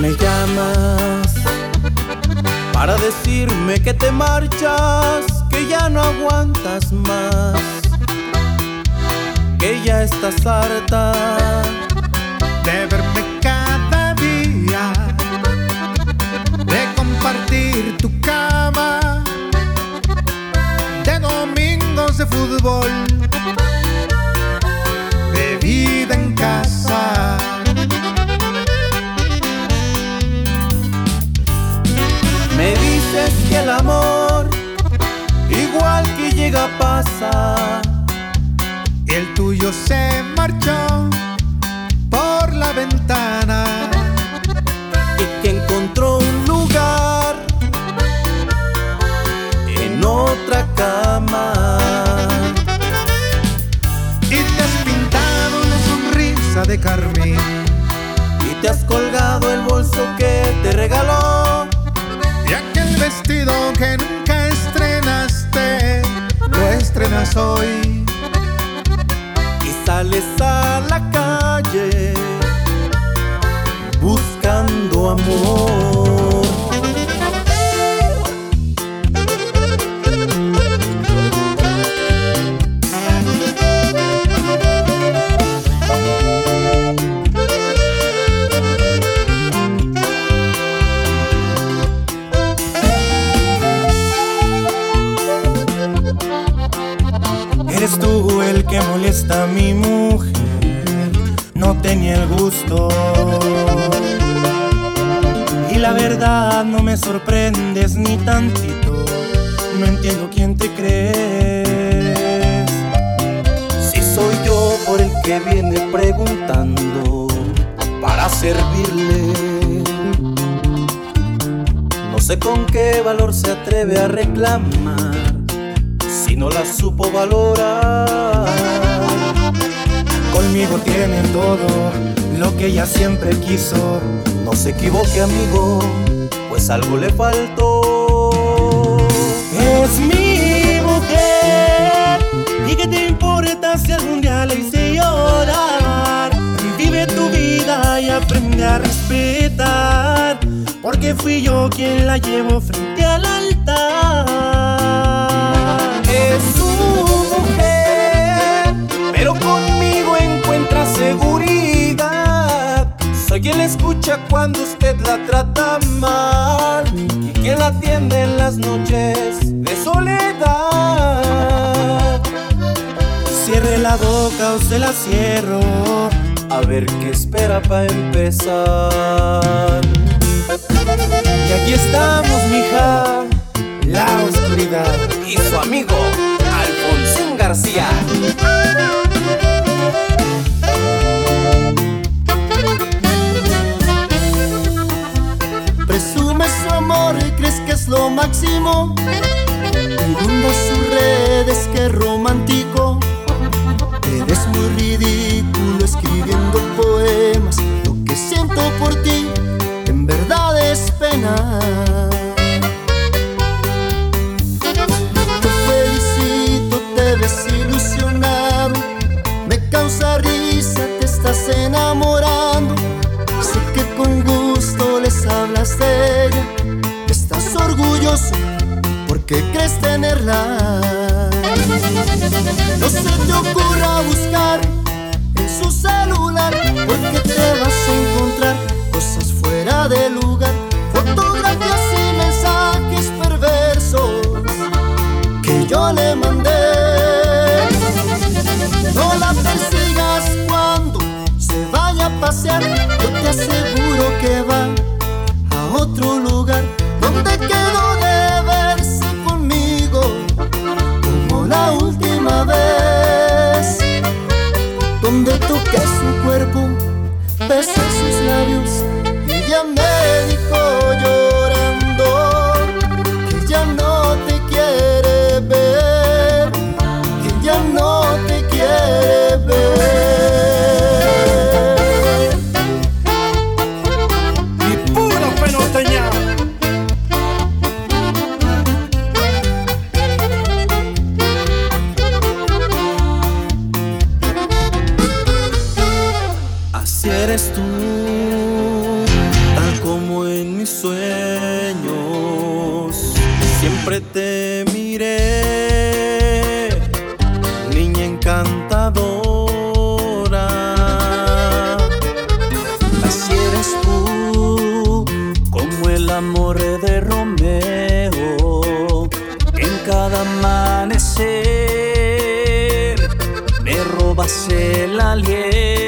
Me llamas para decirme que te marchas, que ya no aguantas más, que ya estás harta de verme cada día, de compartir tu cama, de domingos de fútbol, de carmín. Y te has colgado el bolso que te regaló. Y aquel vestido que nunca estrenaste, lo estrenas hoy. Y sales a la calle buscando amor. La verdad no me sorprendes ni tantito, no entiendo quién te crees. Si soy yo por el que viene preguntando para servirle. No sé con qué valor se atreve a reclamar si no la supo valorar. Conmigo tiene todo lo que ella siempre quiso. No se equivoque, amigo, pues algo le faltó. Es mi mujer y que te importa si algún día la hice llorar. Vive tu vida y aprende a respetar, porque fui yo quien la llevo frente al altar. Es su mujer, pero conmigo encuentra seguridad. Soy quien la escucha cuando usted la trata mal y quien la atiende en las noches de soledad. Cierre la boca o se la cierro. A ver qué espera para empezar. Y aquí estamos, mija, la oscuridad. Y su amigo, máximo. Crees cenários eres tú, tal como en mis sueños. Siempre te miré, niña encantadora. Así eres tú, como el amor de Romeo, en cada amanecer me robas el aliento.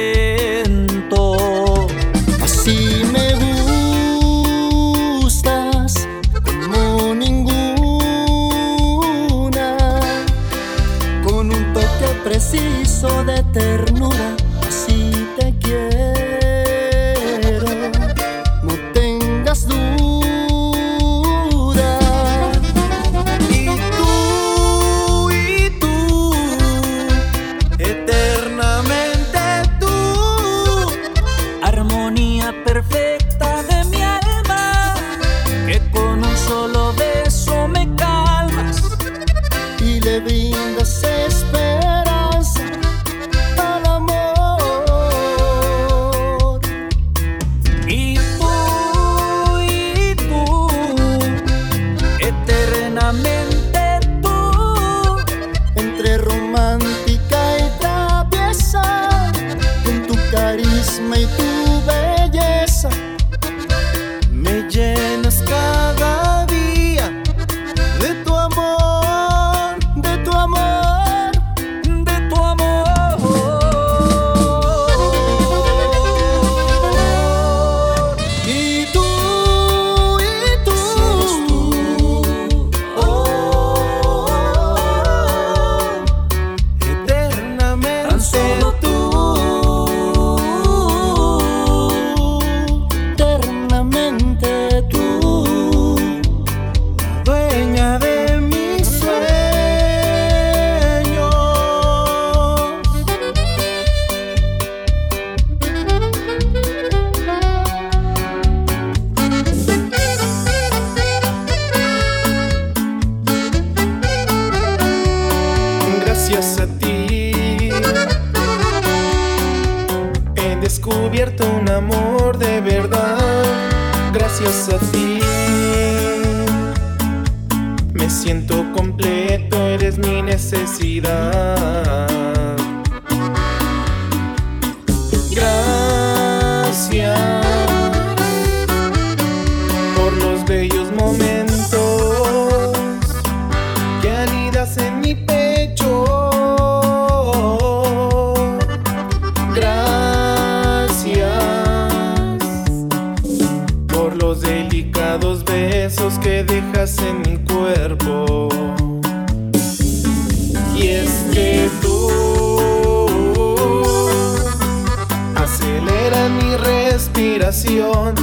habitación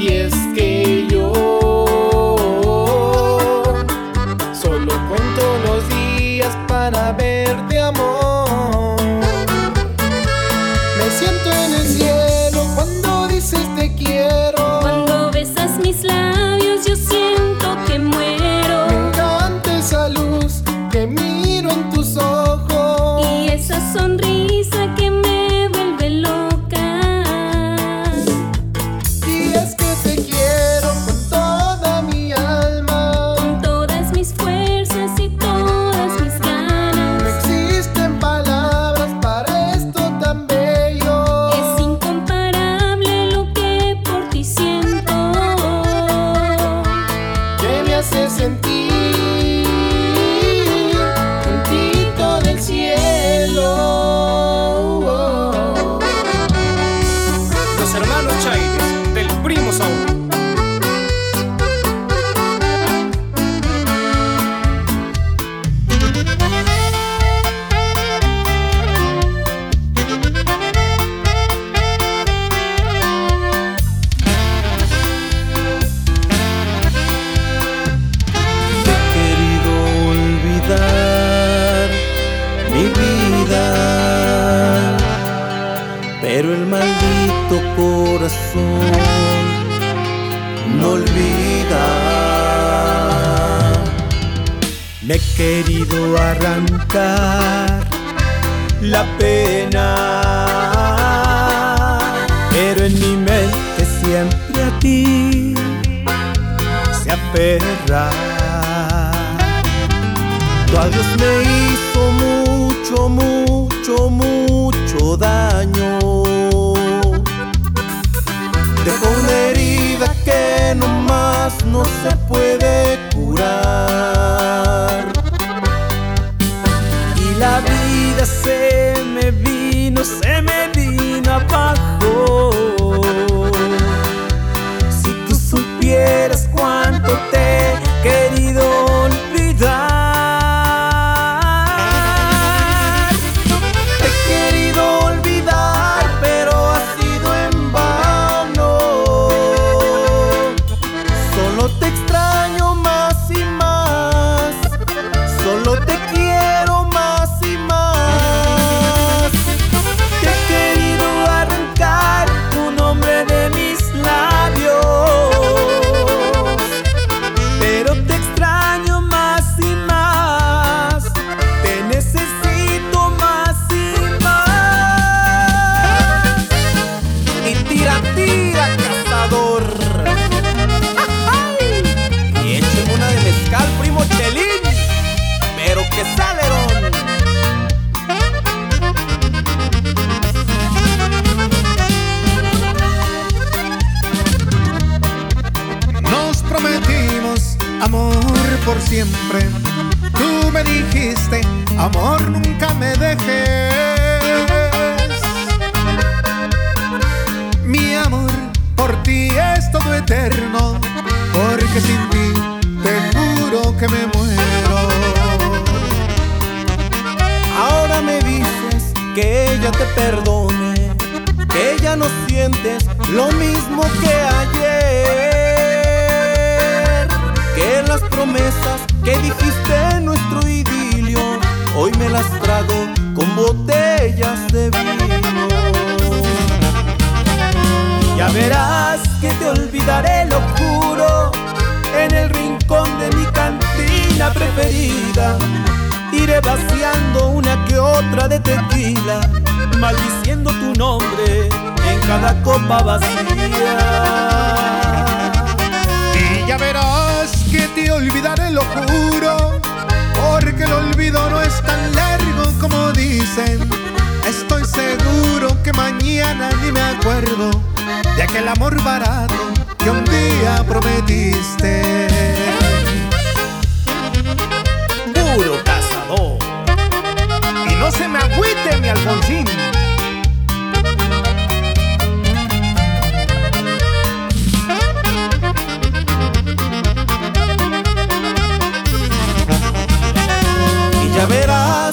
y es la pena. Pero en mi mente siempre a ti se aferra. Tu adiós me hizo mucho, mucho, mucho daño. Dejó una herida que no más no se puede curar. Eterno, porque sin ti te juro que me muero. Ahora me dices que ella te perdone, que ya no sientes lo mismo que ayer, que las promesas que dijiste en nuestro idilio, hoy me las trago con botellas de vino. Ya verás que te olvidaré, lo juro, en el rincón de mi cantina preferida. Iré vaciando una que otra de tequila, maldiciendo tu nombre en cada copa vacía. Y ya verás que te olvidaré, lo juro, porque el olvido no es tan largo como dicen. Estoy seguro que mañana ni me acuerdo de aquel amor barato que un día prometiste. Puro cazador. Y no se me agüite, mi Alfonsín. Y ya verás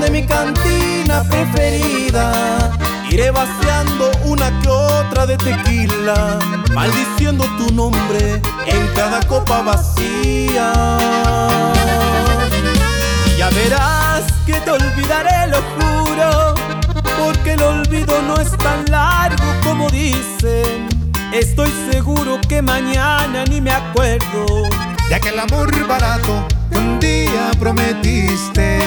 de mi cantina preferida. Iré vaciando una que otra de tequila, maldiciendo tu nombre en cada copa vacía. Ya verás que te olvidaré, lo juro, porque el olvido no es tan largo como dicen. Estoy seguro que mañana ni me acuerdo De aquel amor barato que un día prometiste.